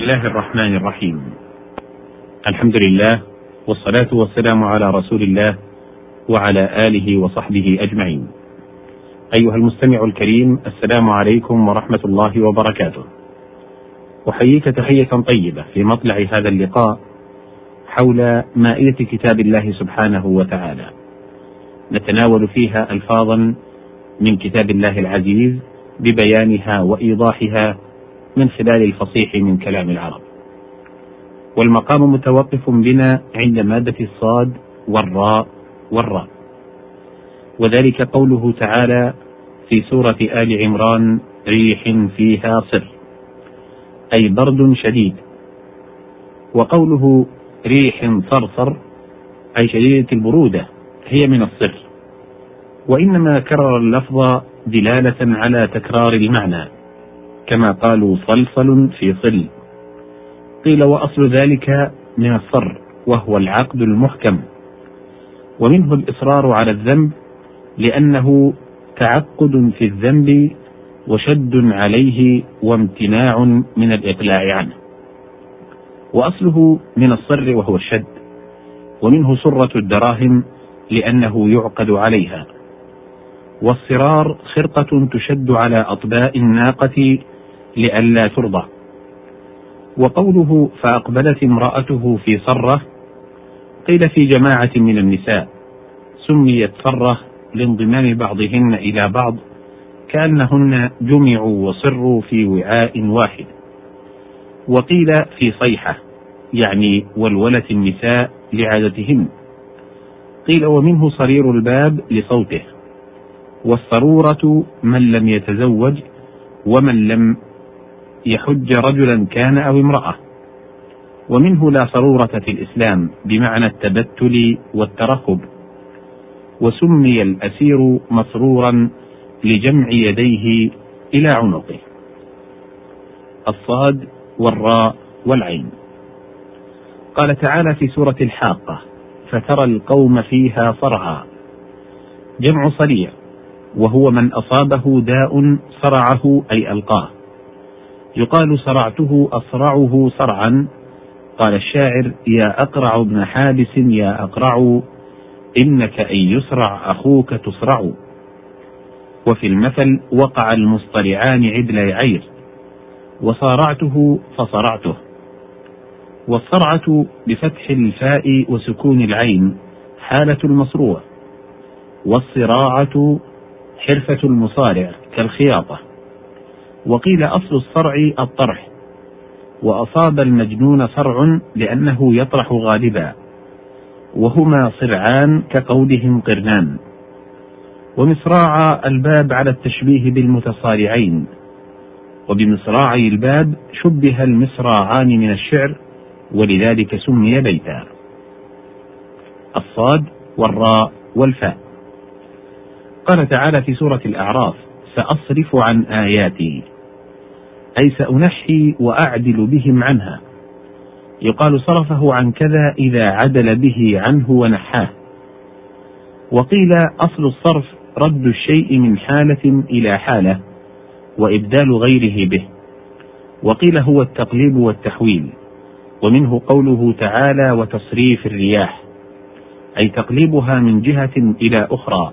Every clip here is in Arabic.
الله الرحمن الرحيم. الحمد لله والصلاة والسلام على رسول الله وعلى آله وصحبه أجمعين. أيها المستمع الكريم السلام عليكم ورحمة الله وبركاته. أحييك تحية طيبة في مطلع هذا اللقاء حول مائدة كتاب الله سبحانه وتعالى. نتناول فيها ألفاظا من كتاب الله العزيز ببيانها وإيضاحها من خلال الفصيح من كلام العرب. والمقام متوقف بنا عند مادة الصاد والراء والراء. وذلك قوله تعالى في سورة آل عمران ريح فيها صر. أي برد شديد. وقوله ريح صرصر أي شديدة البرودة هي من الصر. وإنما كرر اللفظ دلالة على تكرار المعنى. كما قالوا صلصل في صل. قيل وأصل ذلك من الصر وهو العقد المحكم. ومنه الإصرار على الذنب لأنه تعقد في الذنب وشد عليه وامتناع من الإقلاع عنه. وأصله من الصر وهو الشد. ومنه سرة الدراهم لأنه يعقد عليها. والصرار خرقة تشد على أطباء الناقة لئلا ترضى. وقوله فأقبلت امرأته في صرة قيل في جماعة من النساء سميت صرة لانضمام بعضهن إلى بعض كأنهن جمعوا وصروا في وعاء واحد. وقيل في صيحة يعني ولولة النساء لعادتهن. قيل ومنه صرير الباب لصوته. والصرورة من لم يتزوج ومن لم يحج رجلا كان أو امرأة. ومنه لا صرورة في الإسلام بمعنى التبتل والترهب وسمي الأسير مسرورا لجمع يديه إلى عنقه. الصاد والراء والعين. قال تعالى في سورة الحاقة فترى القوم فيها صرعى جمع صريع. وهو من أصابه داء صرعه أي ألقاه. يقال صرعته أصرعه صرعا قال الشاعر يا أقرع ابن حابس يا أقرع إنك أن يسرع أخوك تصرع وفي المثل وقع المصطلعان عدل عير. وصارعته فصرعته. والصرعة بفتح الفاء وسكون العين حالة المصروع. والصراعة حرفة المصارع كالخياطة. وقيل أصل الصرع الطرح وأصاب المجنون صرع لأنه يطرح غالبا وهما صرعان كقولهم قرنان. ومصراع الباب على التشبيه بالمتصارعين وبمصراعي الباب شبه المصراعان من الشعر ولذلك سمي بيتا. الصاد والراء والفاء. قال تعالى في سورة الأعراف سأصرف عن آياتي. أي سأنحي وأعدل بهم عنها. يقال صرفه عن كذا إذا عدل به عنه ونحاه. وقيل أصل الصرف رد الشيء من حالة إلى حالة وإبدال غيره به. وقيل هو التقليب والتحويل ومنه قوله تعالى وتصريف الرياح. أي تقليبها من جهة إلى أخرى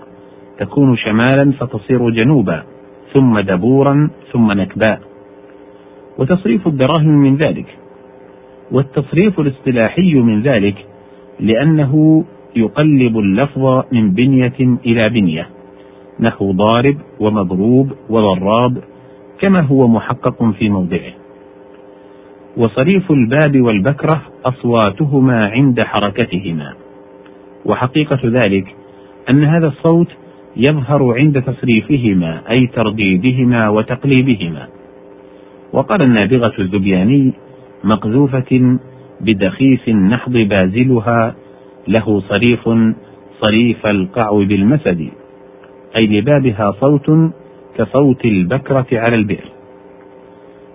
تكون شمالا فتصير جنوبا ثم دبورا ثم نكباء. وتصريف الدراهم من ذلك والتصريف الاصطلاحي من ذلك لأنه يقلب اللفظ من بنية إلى بنية نحو ضارب ومضروب وضراب كما هو محقق في موضعه. وصريف الباب والبكرة أصواتهما عند حركتهما. وحقيقة ذلك أن هذا الصوت يظهر عند تصريفهما أي ترديدهما وتقليبهما. وقال النابغة الذبياني مقذوفة بدخيس النحض بازلها له صريف صريف القعو بالمسد أي لبابها صوت كصوت البكرة على البئر.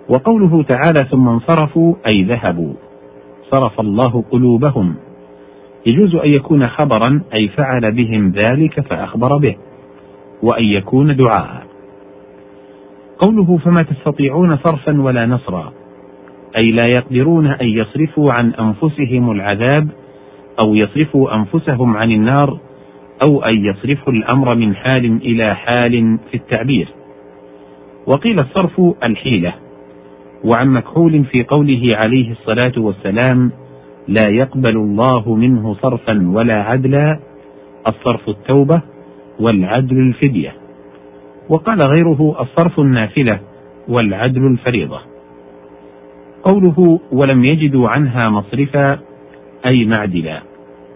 وقوله تعالى ثم انصرفوا أي ذهبوا. صرف الله قلوبهم. يجوز أن يكون خبرا أي فعل بهم ذلك فأخبر به. وأن يكون دعاء. قوله فما تستطيعون صرفا ولا نصرا أي لا يقدرون أن يصرفوا عن أنفسهم العذاب أو يصرفوا أنفسهم عن النار أو أن يصرفوا الأمر من حال إلى حال في التعبير. وقيل الصرف الحيلة وعن مكحول في قوله عليه الصلاة والسلام لا يقبل الله منه صرفا ولا عدلا الصرف التوبة والعدل الفدية. وقال غيره الصرف النافلة والعدل الفريضة. قوله ولم يجدوا عنها مصرفا أي معدلا.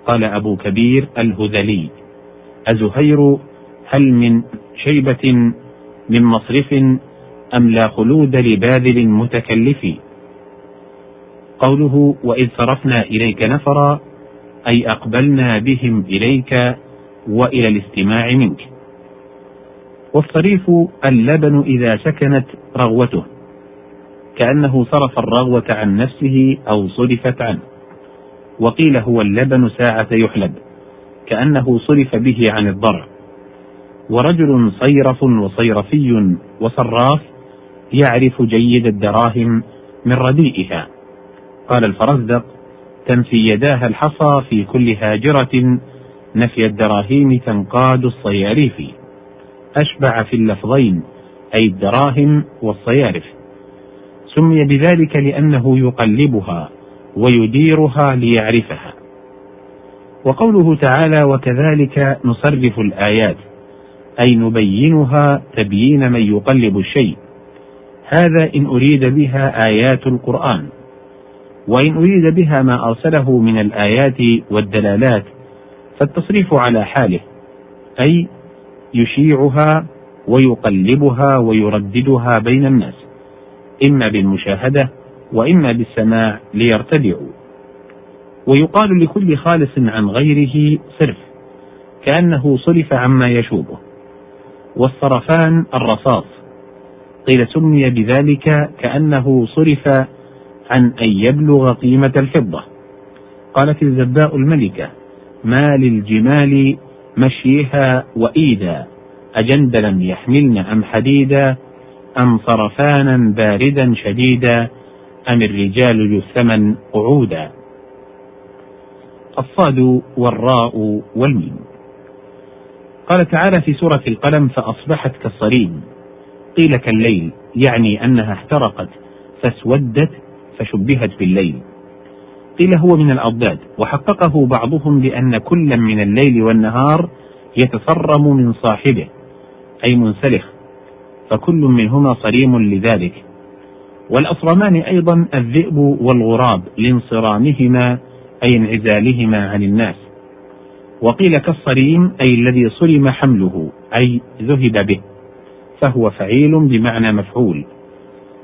قال أبو كبير الهذلي. أزهير هل من شيبة من مصرف أم لا خلود لباذل متكلف قوله وإذ صرفنا إليك نفرا أي أقبلنا بهم إليك وإلى الاستماع منك. والصريف اللبن إذا سكنت رغوته كأنه صرف الرغوة عن نفسه أو صرفت عنه. وقيل هو اللبن ساعة يحلب كأنه صرف به عن الضرع. ورجل صيرف وصيرفي وصراف يعرف جيد الدراهم من رديئها. قال الفرزدق تنفي يداها الحصى في كل هاجرة نفي الدراهم تنقاد الصياريف. أشبع في اللفظين أي الدراهم والصيارف. سمي بذلك لأنه يقلبها ويديرها ليعرفها. وقوله تعالى وكذلك نصرف الآيات أي نبينها تبيين من يقلب الشيء. هذا إن أريد بها آيات القرآن. وإن أريد بها ما أرسله من الآيات والدلالات فالتصريف على حاله أي يشيعها ويقلبها ويرددها بين الناس إما بالمشاهدة وإما بالسماع ليرتدعوا. ويقال لكل خالص عن غيره صرف كأنه صرف عما يشوبه. والصرفان الرصاص قيل سمي بذلك كأنه صرف عن أن يبلغ قيمة الفضة. قالت الزباء الملكة ما للجمال مشيها وإيدا أجندلا يحملن أم حديدا أم صرفانا باردا شديدا أم الرجال الثمن قعودا. الصاد والراء والميم. قال تعالى في سورة القلم فأصبحت كالصريم. قيل كالليل يعني أنها احترقت فاسودت فشبهت بالليل. قيل هو من الأضداد وحققه بعضهم بأن كلا من الليل والنهار يتصرم من صاحبه أي منسلخ فكل منهما صريم لذلك. والأصرمان أيضا الذئب والغراب لانصرامهما أي انعزالهما عن الناس. وقيل كالصريم أي الذي صرم حمله أي ذهب به فهو فعيل بمعنى مفعول.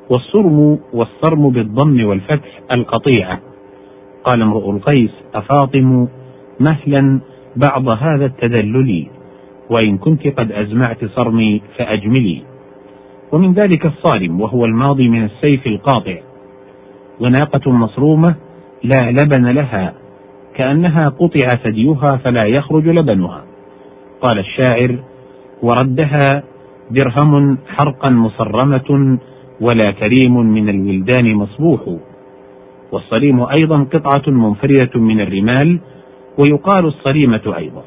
والصرم والصرم بالضم والفتح القطيعة. قال امرؤ القيس أفاطم مهلا بعض هذا التدلل وإن كنت قد أزمعت صرمي فأجملي. ومن ذلك الصارم وهو الماضي من السيف القاطع. وناقة مصرومة لا لبن لها كأنها قطع ثديها فلا يخرج لبنها. قال الشاعر وردها درهم حرقا مصرمة ولا كريم من الولدان مصبوح. والصريم أيضا قطعة منفردة من الرمال ويقال الصريمة أيضا.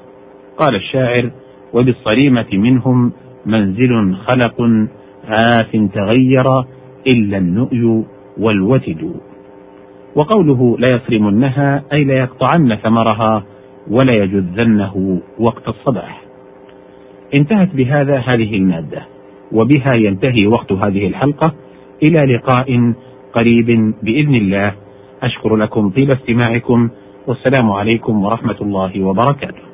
قال الشاعر وبالصريمة منهم منزل خلق عاف تغير إلا النؤي والوتد وقوله ليصرمنها أي ليقطعن ثمرها ولا يجذنه وقت الصباح انتهت بهذا هذه المادة وبها ينتهي وقت هذه الحلقة. إلى لقاء قريب بإذن الله. أشكر لكم طيب استماعكم والسلام عليكم ورحمة الله وبركاته.